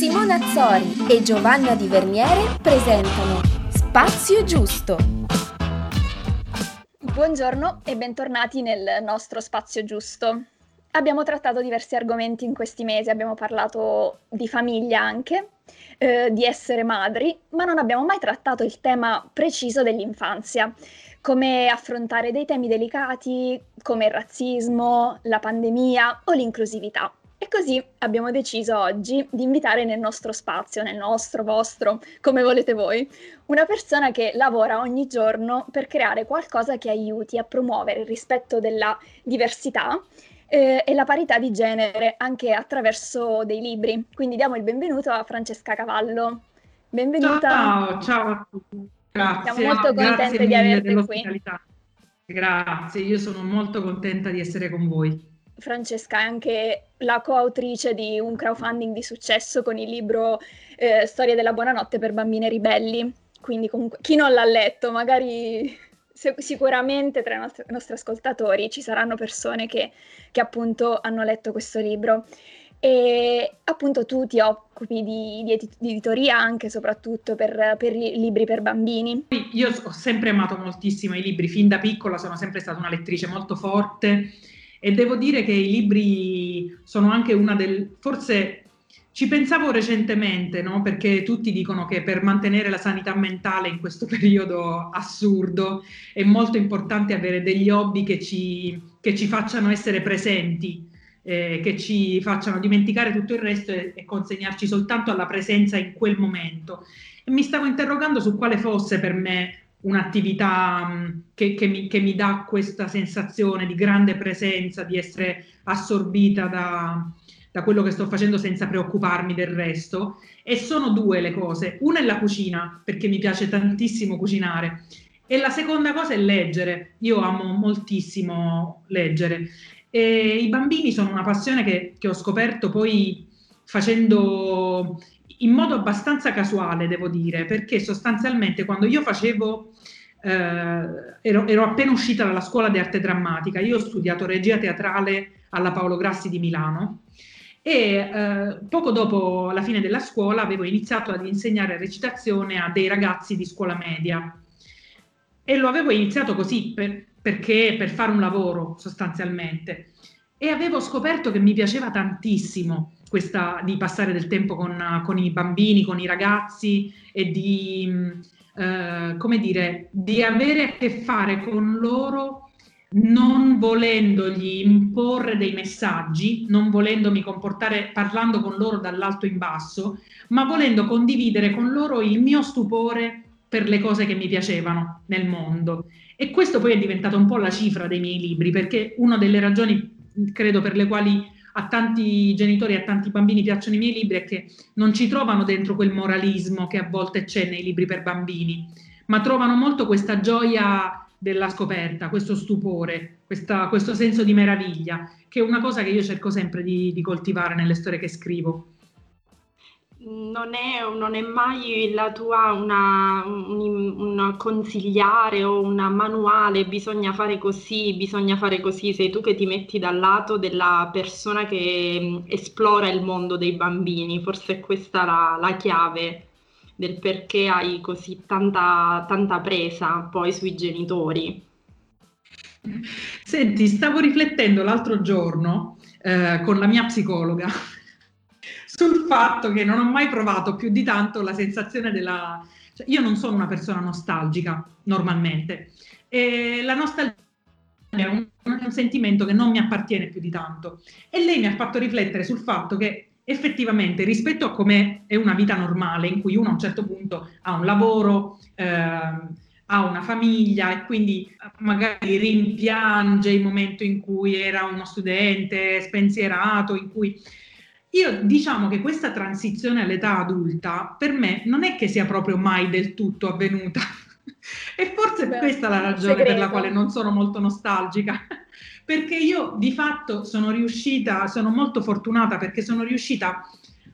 Simona Azzori e Giovanna Di Verniere presentano Spazio Giusto. Buongiorno e bentornati nel nostro Spazio Giusto. Abbiamo trattato diversi argomenti in questi mesi, abbiamo parlato di famiglia anche, eh, di essere madri, ma non abbiamo mai trattato il tema preciso dell'infanzia, come affrontare dei temi delicati come il razzismo, la pandemia o l'inclusività. Così abbiamo deciso oggi di invitare nel nostro spazio, nel nostro, vostro, come volete voi, una persona che lavora ogni giorno per creare qualcosa che aiuti a promuovere il rispetto della diversità eh, e la parità di genere anche attraverso dei libri. Quindi diamo il benvenuto a Francesca Cavallo. Benvenuta. Ciao, ciao a tutti. Grazie. Siamo molto contente di averti qui. Grazie, io sono molto contenta di essere con voi. Francesca è anche la coautrice di un crowdfunding di successo con il libro eh, Storia della buonanotte per bambine ribelli. Quindi comunque chi non l'ha letto, magari sicuramente tra i nostri, nostri, ascoltatori ci saranno persone che, che, appunto hanno letto questo libro. E appunto tu ti occupi di, di, di editoria anche soprattutto per, per i libri per bambini. Io ho sempre amato moltissimo i libri, fin da piccola sono sempre stata una lettrice molto forte e devo dire che i libri sono anche una del... forse ci pensavo recentemente, no? perché tutti dicono che per mantenere la sanità mentale in questo periodo assurdo è molto importante avere degli hobby che ci, che ci facciano essere presenti, eh, che ci facciano dimenticare tutto il resto e, e consegnarci soltanto alla presenza in quel momento. E mi stavo interrogando su quale fosse per me un'attività che, che, mi, che, mi, dà questa sensazione di grande presenza, di essere assorbita da, da, quello che sto facendo senza preoccuparmi del resto. E sono due le cose. Una è la cucina, perché mi piace tantissimo cucinare. E la seconda cosa è leggere. Io amo moltissimo leggere. E I bambini sono una passione che, che ho scoperto poi facendo in modo abbastanza casuale, devo dire, perché sostanzialmente quando io facevo, eh, ero, ero, appena uscita dalla scuola di arte drammatica, io ho studiato regia teatrale alla Paolo Grassi di Milano e eh, poco dopo la fine della scuola avevo iniziato ad insegnare recitazione a dei ragazzi di scuola media. E lo avevo iniziato così per, perché per fare un lavoro sostanzialmente e avevo scoperto che mi piaceva tantissimo questa, di passare del tempo con, con, i bambini, con i ragazzi e di, eh, come dire, di avere a che fare con loro non volendogli imporre dei messaggi, non volendomi comportare parlando con loro dall'alto in basso, ma volendo condividere con loro il mio stupore per le cose che mi piacevano nel mondo. E questo poi è diventato un po' la cifra dei miei libri, perché una delle ragioni, credo, per le quali a tanti genitori e a tanti bambini piacciono i miei libri è che non ci trovano dentro quel moralismo che a volte c'è nei libri per bambini, ma trovano molto questa gioia della scoperta, questo stupore, questa, questo senso di meraviglia, che è una cosa che io cerco sempre di, di coltivare nelle storie che scrivo non è, non è mai la tua una, un, un consigliare o una manuale, bisogna fare così, bisogna fare così, sei tu che ti metti dal lato della persona che mm, esplora il mondo dei bambini, forse è questa la, la chiave del perché hai così tanta, tanta presa poi sui genitori. Senti, stavo riflettendo l'altro giorno eh, con la mia psicologa sul fatto che non ho mai provato più di tanto la sensazione della... Cioè, io non sono una persona nostalgica normalmente e la nostalgia è un, un sentimento che non mi appartiene più di tanto. E lei mi ha fatto riflettere sul fatto che effettivamente rispetto a come è una vita normale in cui uno a un certo punto ha un lavoro, eh, ha una famiglia e quindi magari rimpiange il momento in cui era uno studente spensierato, in cui io diciamo che questa transizione all'età adulta per me non è che sia proprio mai del tutto avvenuta. e forse Beh, questa è la ragione segreto. per la quale non sono molto nostalgica. perché io di fatto sono riuscita, sono molto fortunata perché sono riuscita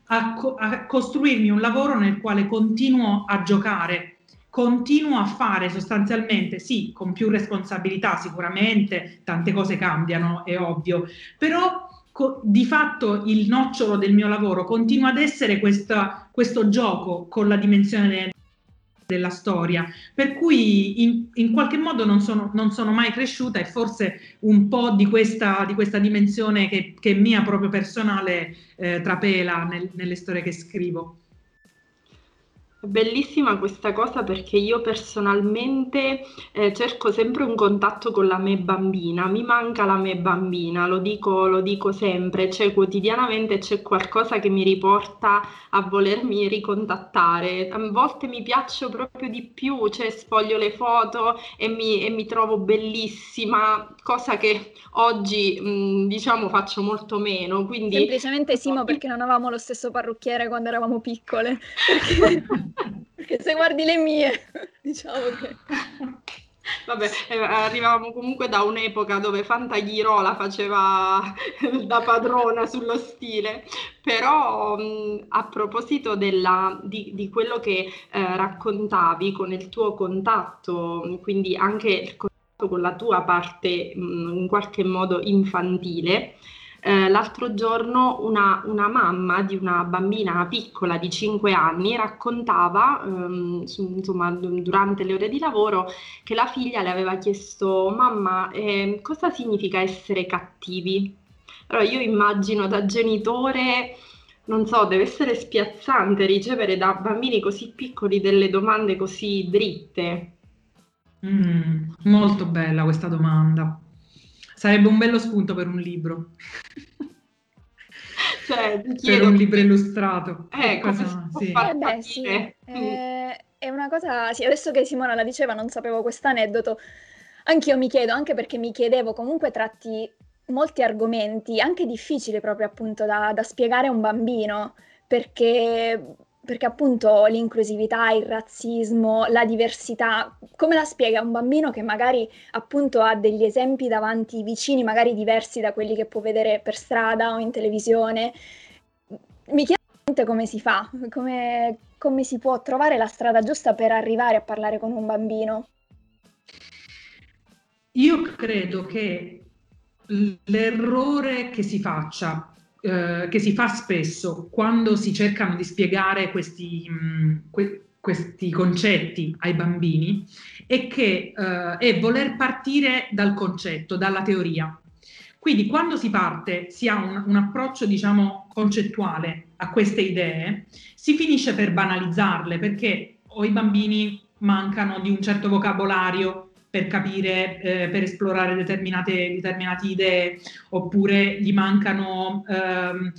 a, co- a costruirmi un lavoro nel quale continuo a giocare, continuo a fare sostanzialmente, sì, con più responsabilità sicuramente, tante cose cambiano, è ovvio, però co- di fatto il nocciolo del mio lavoro continua ad essere questa, questo gioco con la dimensione della storia, per cui in, in qualche modo non sono, non sono, mai cresciuta e forse un po' di questa, di questa dimensione che, che mia proprio personale eh, trapela nel, nelle storie che scrivo. Bellissima questa cosa perché io personalmente eh, cerco sempre un contatto con la me bambina, mi manca la me bambina, lo dico, lo dico sempre, cioè quotidianamente c'è qualcosa che mi riporta a volermi ricontattare, a volte mi piaccio proprio di più, cioè sfoglio le foto e mi, e mi trovo bellissima, cosa che oggi mh, diciamo faccio molto meno. Quindi... Semplicemente Simo perché non avevamo lo stesso parrucchiere quando eravamo piccole. Perché... Perché se guardi le mie, diciamo che... Vabbè, eh, arrivavamo comunque da un'epoca dove Fantaghirola faceva da padrona sullo stile, però a proposito della, di, di, quello che eh, raccontavi con il tuo contatto, quindi anche il contatto con la tua parte in qualche modo infantile, eh, l'altro giorno una, una, mamma di una bambina piccola di 5 anni raccontava, ehm, su, insomma, durante le ore di lavoro, che la figlia le aveva chiesto, mamma, eh, cosa significa essere cattivi? Allora io immagino da genitore non so, deve essere spiazzante ricevere da bambini così piccoli delle domande così dritte. Mm, molto bella questa domanda. Sarebbe un bello spunto per un libro. Cioè, per un libro illustrato. Eh, cosa, sì. eh beh, sì. Eh, è una cosa, sì, adesso che Simona la diceva non sapevo questo aneddoto, anch'io mi chiedo, anche perché mi chiedevo, comunque tratti molti argomenti, anche difficili proprio appunto da, da spiegare a un bambino, perché perché appunto l'inclusività, il razzismo, la diversità, come la spiega un bambino che magari appunto ha degli esempi davanti vicini, magari diversi da quelli che può vedere per strada o in televisione? Mi chiedo come si fa, come, come si può trovare la strada giusta per arrivare a parlare con un bambino. Io credo che l'errore che si faccia eh, che si fa spesso quando si cercano di spiegare questi, mh, mm, que- questi concetti ai bambini è che eh, è voler partire dal concetto, dalla teoria. Quindi quando si parte, si ha un, un approccio, diciamo, concettuale a queste idee, si finisce per banalizzarle perché o i bambini mancano di un certo vocabolario per capire, eh, per esplorare determinate, idee, oppure gli mancano ehm,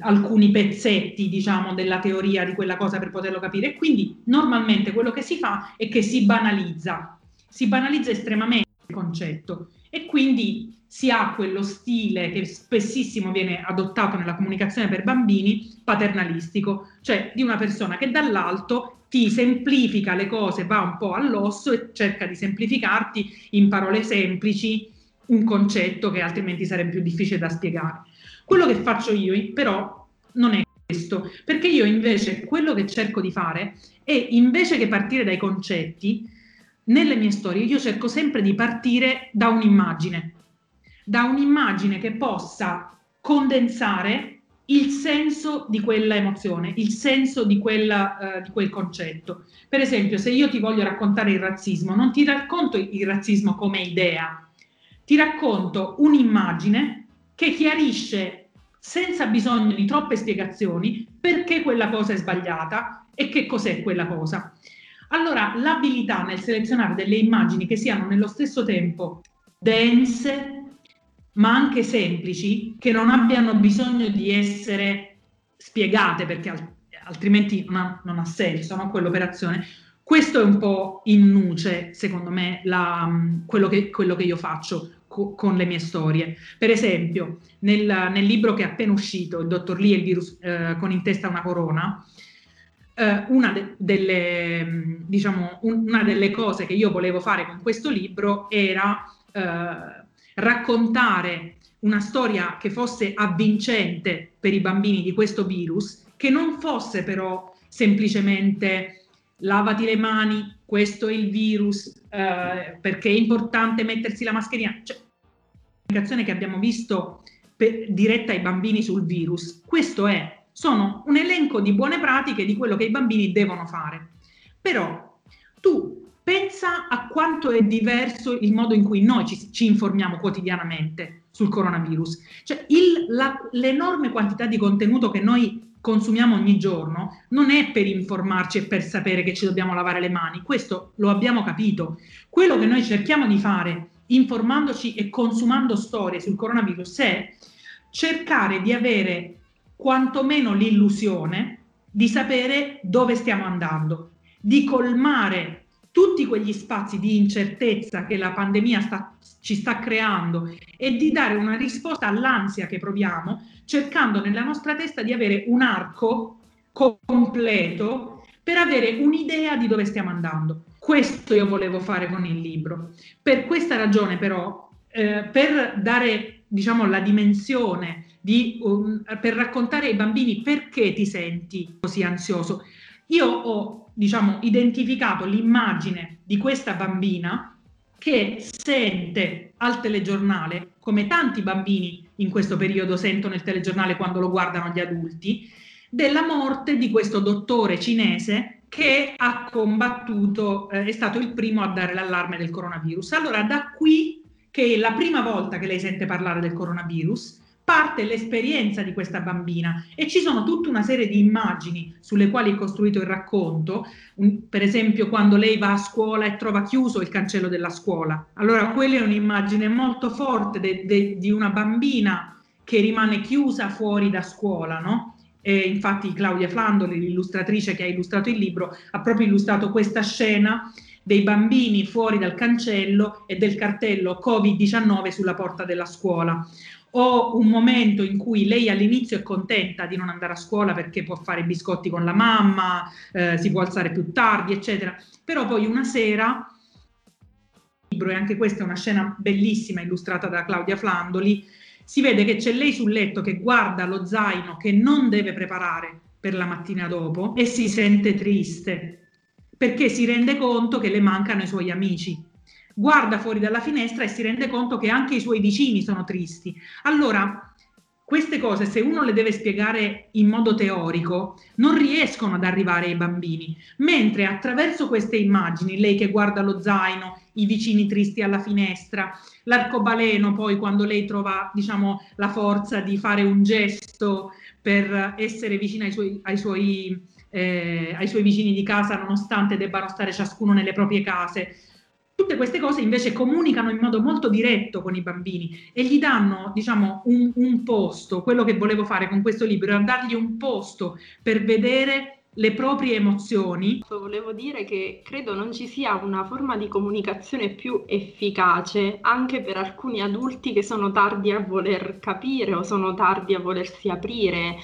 alcuni pezzetti, diciamo, della teoria di quella cosa per poterlo capire. Quindi normalmente quello che si fa è che si banalizza, si banalizza estremamente il concetto e quindi si ha quello stile che spessissimo viene adottato nella comunicazione per bambini, paternalistico, cioè di una persona che dall'alto ti semplifica le cose, va un po' all'osso e cerca di semplificarti in parole semplici un concetto che altrimenti sarebbe più difficile da spiegare. Quello che faccio io però non è questo, perché io invece quello che cerco di fare è invece che partire dai concetti, nelle mie storie io cerco sempre di partire da un'immagine, da un'immagine che possa condensare il senso di quella emozione, il senso di, quella, uh, di, quel concetto. Per esempio, se io ti voglio raccontare il razzismo, non ti racconto il razzismo come idea, ti racconto un'immagine che chiarisce senza bisogno di troppe spiegazioni perché quella cosa è sbagliata e che cos'è quella cosa. Allora, l'abilità nel selezionare delle immagini che siano nello stesso tempo dense, ma anche semplici, che non abbiano bisogno di essere spiegate perché al- altrimenti non ha, non ha senso no? quell'operazione. Questo è un po' in nuce, secondo me, la, quello, che, quello, che, io faccio co- con le mie storie. Per esempio, nel, nel, libro che è appena uscito, Il dottor Lee e il virus eh, con in testa una corona, eh, una, de- delle, diciamo, un- una delle cose che io volevo fare con questo libro era eh, raccontare una storia che fosse avvincente per i bambini di questo virus, che non fosse però semplicemente lavati le mani, questo è il virus, eh, perché è importante mettersi la mascherina. Cioè, comunicazione che abbiamo visto per, diretta ai bambini sul virus, questo è, sono un elenco di buone pratiche di quello che i bambini devono fare. Però tu pensa a quanto è diverso il modo in cui noi ci, ci informiamo quotidianamente sul coronavirus. Cioè il, la, l'enorme quantità di contenuto che noi consumiamo ogni giorno non è per informarci e per sapere che ci dobbiamo lavare le mani, questo lo abbiamo capito. Quello che noi cerchiamo di fare informandoci e consumando storie sul coronavirus è cercare di avere quantomeno l'illusione di sapere dove stiamo andando, di colmare tutti quegli spazi di incertezza che la pandemia sta, ci sta creando e di dare una risposta all'ansia che proviamo, cercando nella nostra testa di avere un arco completo per avere un'idea di dove stiamo andando. Questo io volevo fare con il libro. Per questa ragione però, eh, per dare diciamo la dimensione di, um, per raccontare ai bambini perché ti senti così ansioso, io ho diciamo, identificato l'immagine di questa bambina che sente al telegiornale, come tanti bambini in questo periodo sentono il telegiornale quando lo guardano gli adulti, della morte di questo dottore cinese che ha combattuto, eh, è stato il primo a dare l'allarme del coronavirus. Allora, da qui che è la prima volta che lei sente parlare del coronavirus, parte l'esperienza di questa bambina e ci sono tutta una serie di immagini sulle quali è costruito il racconto, un, per esempio quando lei va a scuola e trova chiuso il cancello della scuola. Allora quella è un'immagine molto forte de, de, di una bambina che rimane chiusa fuori da scuola, no? E infatti Claudia Flandoli, l'illustratrice che ha illustrato il libro, ha proprio illustrato questa scena dei bambini fuori dal cancello e del cartello Covid-19 sulla porta della scuola o un momento in cui lei all'inizio è contenta di non andare a scuola perché può fare biscotti con la mamma, eh, si può alzare più tardi, eccetera. Però poi una sera, e anche questa è una scena bellissima illustrata da Claudia Flandoli, si vede che c'è lei sul letto che guarda lo zaino che non deve preparare per la mattina dopo e si sente triste perché si rende conto che le mancano i suoi amici guarda fuori dalla finestra e si rende conto che anche i suoi vicini sono tristi. Allora, queste cose, se uno le deve spiegare in modo teorico, non riescono ad arrivare ai bambini, mentre attraverso queste immagini, lei che guarda lo zaino, i vicini tristi alla finestra, l'arcobaleno poi quando lei trova, diciamo, la forza di fare un gesto per essere vicina ai suoi, ai suoi, eh, ai suoi vicini di casa, nonostante debbano stare ciascuno nelle proprie case, Tutte queste cose invece comunicano in modo molto diretto con i bambini e gli danno, diciamo, un, un posto. Quello che volevo fare con questo libro è dargli un posto per vedere le proprie emozioni. Volevo dire che credo non ci sia una forma di comunicazione più efficace anche per alcuni adulti che sono tardi a voler capire o sono tardi a volersi aprire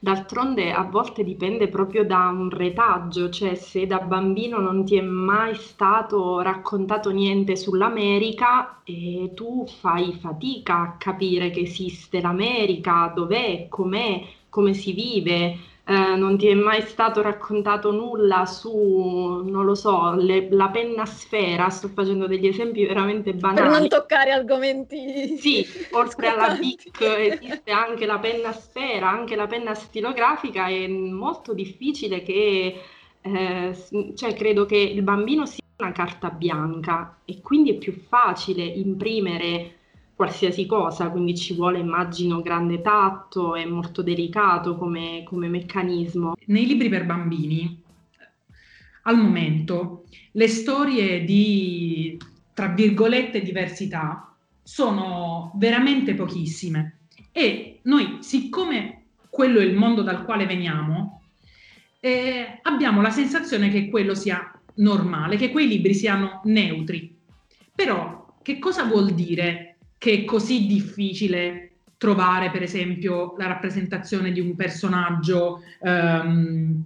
D'altronde a volte dipende proprio da un retaggio, cioè se da bambino non ti è mai stato raccontato niente sull'America e tu fai fatica a capire che esiste l'America, dov'è, com'è, come si vive eh, non ti è mai stato raccontato nulla su, non lo so, le, la penna sfera, sto facendo degli esempi veramente banali. Per non toccare argomenti. Sì, oltre alla BIC esiste anche la penna sfera, anche la penna stilografica, è molto difficile che, eh, cioè credo che il bambino sia una carta bianca e quindi è più facile imprimere qualsiasi cosa, quindi ci vuole, immagino, grande tatto, è molto delicato come, come meccanismo. Nei libri per bambini, al momento, le storie di, tra virgolette, diversità sono veramente pochissime e noi, siccome quello è il mondo dal quale veniamo, eh, abbiamo la sensazione che quello sia normale, che quei libri siano neutri. Però che cosa vuol dire che è così difficile trovare, per esempio, la rappresentazione di un personaggio um,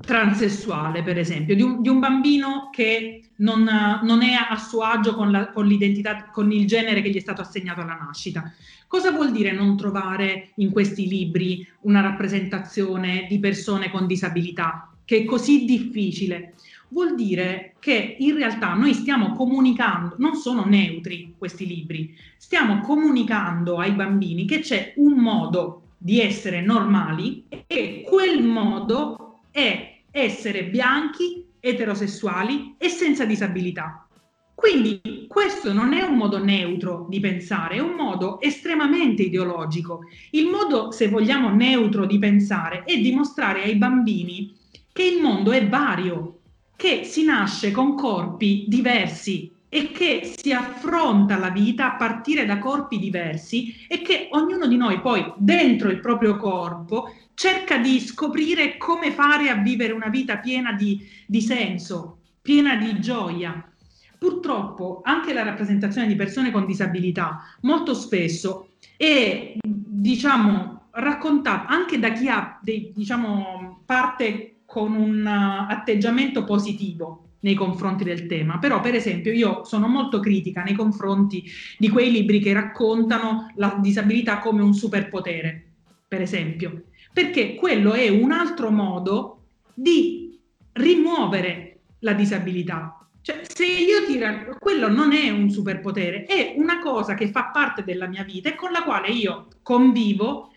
transessuale, per esempio, di un, di un bambino che non, non, è a suo agio con, la, con l'identità, con il genere che gli è stato assegnato alla nascita. Cosa vuol dire non trovare in questi libri una rappresentazione di persone con disabilità, che è così difficile? Vuol dire che in realtà noi stiamo comunicando, non sono neutri questi libri, stiamo comunicando ai bambini che c'è un modo di essere normali e quel modo è essere bianchi, eterosessuali e senza disabilità. Quindi questo non è un modo neutro di pensare, è un modo estremamente ideologico. Il modo, se vogliamo, neutro di pensare è dimostrare ai bambini che il mondo è vario, che si nasce con corpi diversi e che si affronta la vita a partire da corpi diversi e che ognuno di noi poi dentro il proprio corpo cerca di scoprire come fare a vivere una vita piena di, di senso, piena di gioia. Purtroppo anche la rappresentazione di persone con disabilità molto spesso è, diciamo, raccontata anche da chi ha, dei, diciamo, parte con un atteggiamento positivo nei confronti del tema, però per esempio io sono molto critica nei confronti di quei libri che raccontano la disabilità come un superpotere, per esempio, perché quello è un altro modo di rimuovere la disabilità. Cioè, se io ti racconto, quello non è un superpotere, è una cosa che fa parte della mia vita e con la quale io convivo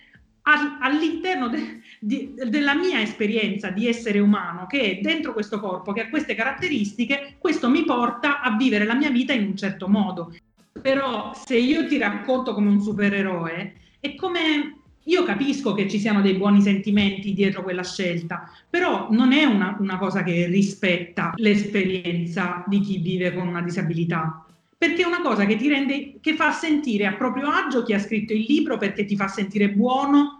all'interno de, di, della mia esperienza di essere umano che è dentro questo corpo, che ha queste caratteristiche, questo mi porta a vivere la mia vita in un certo modo. Però se io ti racconto come un supereroe, è come io capisco che ci siano dei buoni sentimenti dietro quella scelta, però non è una, una cosa che rispetta l'esperienza di chi vive con una disabilità perché è una cosa che ti rende, che fa sentire a proprio agio chi ha scritto il libro, perché ti fa sentire buono,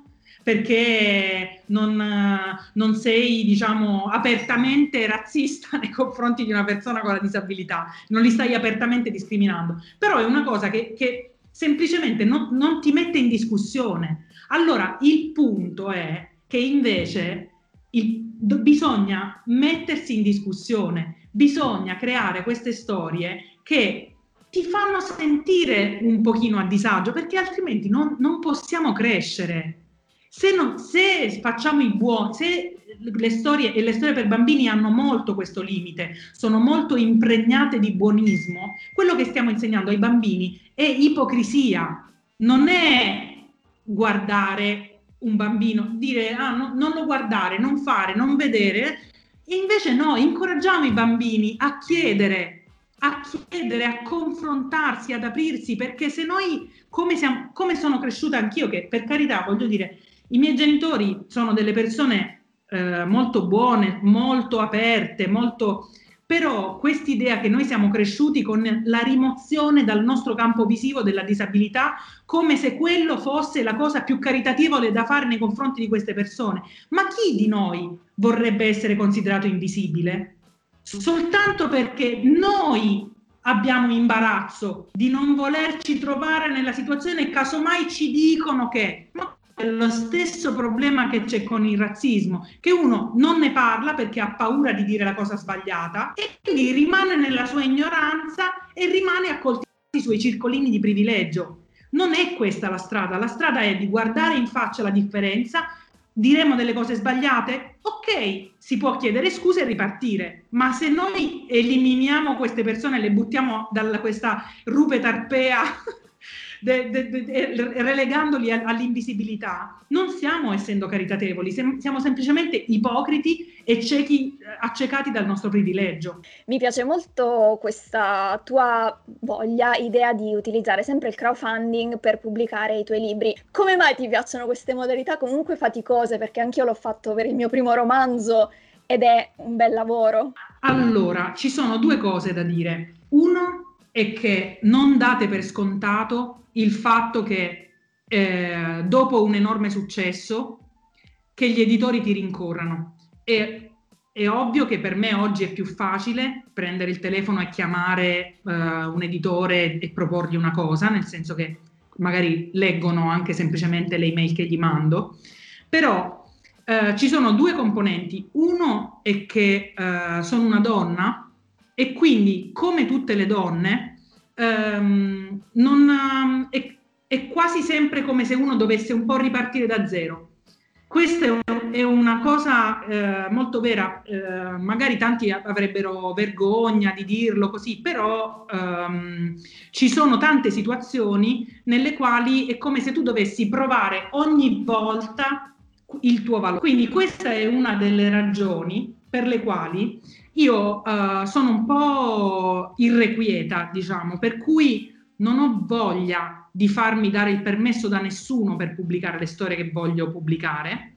perché non, non, sei, diciamo, apertamente razzista nei confronti di una persona con la disabilità, non li stai apertamente discriminando, però è una cosa che, che semplicemente non, non ti mette in discussione. Allora, il punto è che invece il, bisogna mettersi in discussione, bisogna creare queste storie che ti fanno sentire un pochino a disagio perché altrimenti non, non possiamo crescere. Se, non, se, facciamo i buoni, se le storie e le storie per bambini hanno molto questo limite, sono molto impregnate di buonismo, quello che stiamo insegnando ai bambini è ipocrisia, non è guardare un bambino, dire ah, no, non lo guardare, non fare, non vedere, invece noi incoraggiamo i bambini a chiedere a chiedere, a confrontarsi, ad aprirsi, perché se noi, come, siamo, come sono cresciuta anch'io, che per carità voglio dire, i miei genitori sono delle persone eh, molto buone, molto aperte, molto... Però quest'idea che noi siamo cresciuti con la rimozione dal nostro campo visivo della disabilità, come se quello fosse la cosa più caritatevole da fare nei confronti di queste persone. Ma chi di noi vorrebbe essere considerato invisibile? soltanto perché noi abbiamo imbarazzo di non volerci trovare nella situazione e casomai ci dicono che ma è lo stesso problema che c'è con il razzismo, che uno non ne parla perché ha paura di dire la cosa sbagliata e quindi rimane nella sua ignoranza e rimane a coltivare i suoi circolini di privilegio. Non è questa la strada, la strada è di guardare in faccia la differenza, diremo delle cose sbagliate? Ok, si può chiedere scuse e ripartire, ma se noi eliminiamo queste persone le buttiamo da questa rupe tarpea de, de, de, relegandoli all'invisibilità, non stiamo essendo caritatevoli, siamo semplicemente ipocriti e ciechi, accecati dal nostro privilegio. Mi piace molto questa tua voglia, idea di utilizzare sempre il crowdfunding per pubblicare i tuoi libri. Come mai ti piacciono queste modalità comunque faticose? Perché anch'io l'ho fatto per il mio primo romanzo ed è un bel lavoro. Allora, ci sono due cose da dire. Uno è che non date per scontato il fatto che eh, dopo un enorme successo che gli editori ti rincorrano. E, è ovvio che per me oggi è più facile prendere il telefono e chiamare uh, un editore e proporgli una cosa, nel senso che magari leggono anche semplicemente le email che gli mando, però uh, ci sono due componenti. Uno è che uh, sono una donna e quindi, come tutte le donne, um, non, è, è quasi sempre come se uno dovesse un po' ripartire da zero questa è, un, è una cosa eh, molto vera, eh, magari tanti avrebbero vergogna di dirlo così, però ehm, ci sono tante situazioni nelle quali è come se tu dovessi provare ogni volta il tuo valore. Quindi questa è una delle ragioni per le quali io eh, sono un po' irrequieta, diciamo, per cui non ho voglia di farmi dare il permesso da nessuno per pubblicare le storie che voglio pubblicare.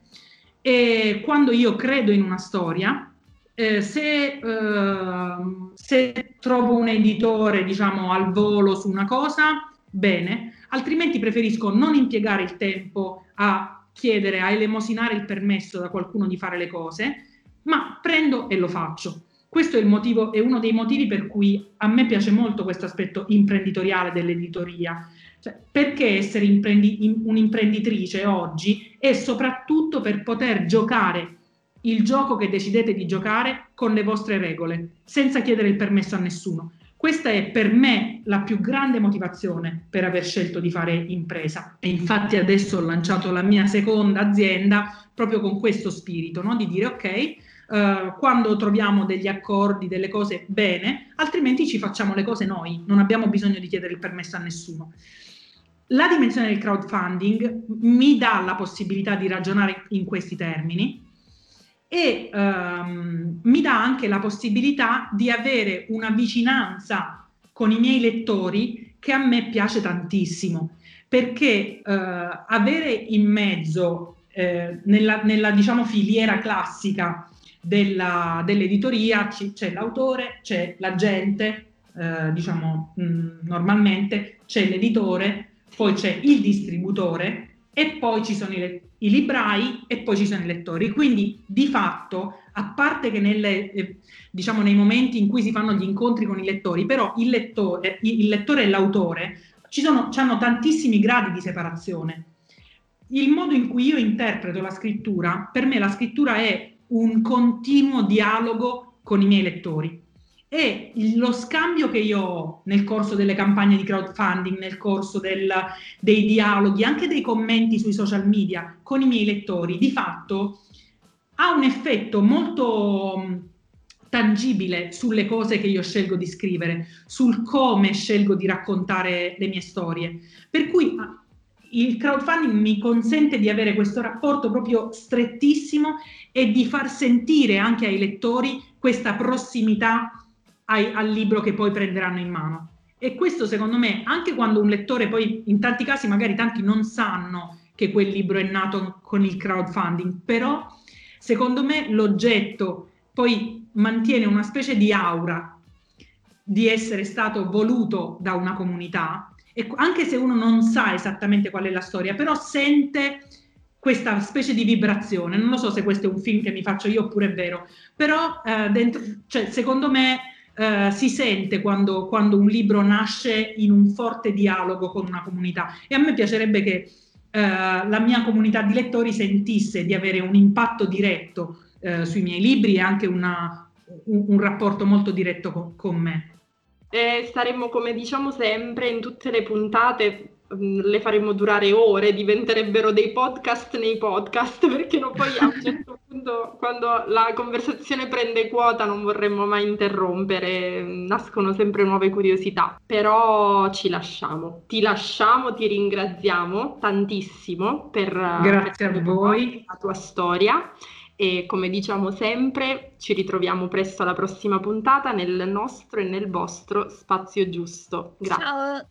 E quando io credo in una storia, eh, se, eh, se trovo un editore, diciamo, al volo su una cosa, bene, altrimenti preferisco non impiegare il tempo a chiedere, a elemosinare il permesso da qualcuno di fare le cose, ma prendo e lo faccio. Questo è, motivo, è uno dei motivi per cui a me piace molto questo aspetto imprenditoriale dell'editoria. Cioè, perché essere imprendi- un'imprenditrice oggi è soprattutto per poter giocare il gioco che decidete di giocare con le vostre regole, senza chiedere il permesso a nessuno. Questa è per me la più grande motivazione per aver scelto di fare impresa. E infatti adesso ho lanciato la mia seconda azienda proprio con questo spirito, no? di dire ok, Uh, quando troviamo degli accordi, delle cose bene, altrimenti ci facciamo le cose noi, non abbiamo bisogno di chiedere il permesso a nessuno. La dimensione del crowdfunding mi dà la possibilità di ragionare in questi termini e um, mi dà anche la possibilità di avere una vicinanza con i miei lettori che a me piace tantissimo, perché uh, avere in mezzo, eh, nella, nella diciamo, filiera classica, della, dell'editoria c'è l'autore, c'è l'agente, eh, diciamo mh, mm, normalmente c'è l'editore, poi c'è il distributore e poi ci sono i, i, librai e poi ci sono i lettori. Quindi di fatto, a parte che nelle, eh, diciamo, nei momenti in cui si fanno gli incontri con i lettori, però il lettore, il lettore e l'autore ci sono, hanno tantissimi gradi di separazione. Il modo in cui io interpreto la scrittura, per me la scrittura è un continuo dialogo con i miei lettori. E lo scambio che io ho nel corso delle campagne di crowdfunding, nel corso del, dei dialoghi, anche dei commenti sui social media con i miei lettori, di fatto ha un effetto molto mm, tangibile sulle cose che io scelgo di scrivere, sul come scelgo di raccontare le mie storie. Per cui il crowdfunding mi consente di avere questo rapporto proprio strettissimo e di far sentire anche ai lettori questa prossimità ai, al libro che poi prenderanno in mano. E questo secondo me, anche quando un lettore poi, in tanti casi magari tanti non sanno che quel libro è nato con il crowdfunding, però secondo me l'oggetto poi mantiene una specie di aura di essere stato voluto da una comunità, e anche se uno non sa esattamente qual è la storia, però sente questa specie di vibrazione. Non lo so se questo è un film che mi faccio io oppure è vero, però eh, dentro, cioè, secondo me eh, si sente quando, quando, un libro nasce in un forte dialogo con una comunità e a me piacerebbe che eh, la mia comunità di lettori sentisse di avere un impatto diretto eh, sui miei libri e anche una, un, un, rapporto molto diretto con, con me. E staremmo, come diciamo sempre, in tutte le puntate Mm, le faremmo durare ore, diventerebbero dei podcast nei podcast, perché no, poi a un certo punto, quando la conversazione prende quota, non vorremmo mai interrompere, nascono sempre nuove curiosità. Però ci lasciamo, ti lasciamo, ti ringraziamo tantissimo per, Grazie per a voi. la tua storia. E come diciamo sempre, ci ritroviamo presto alla prossima puntata nel nostro e nel vostro spazio giusto. Grazie. Ciao.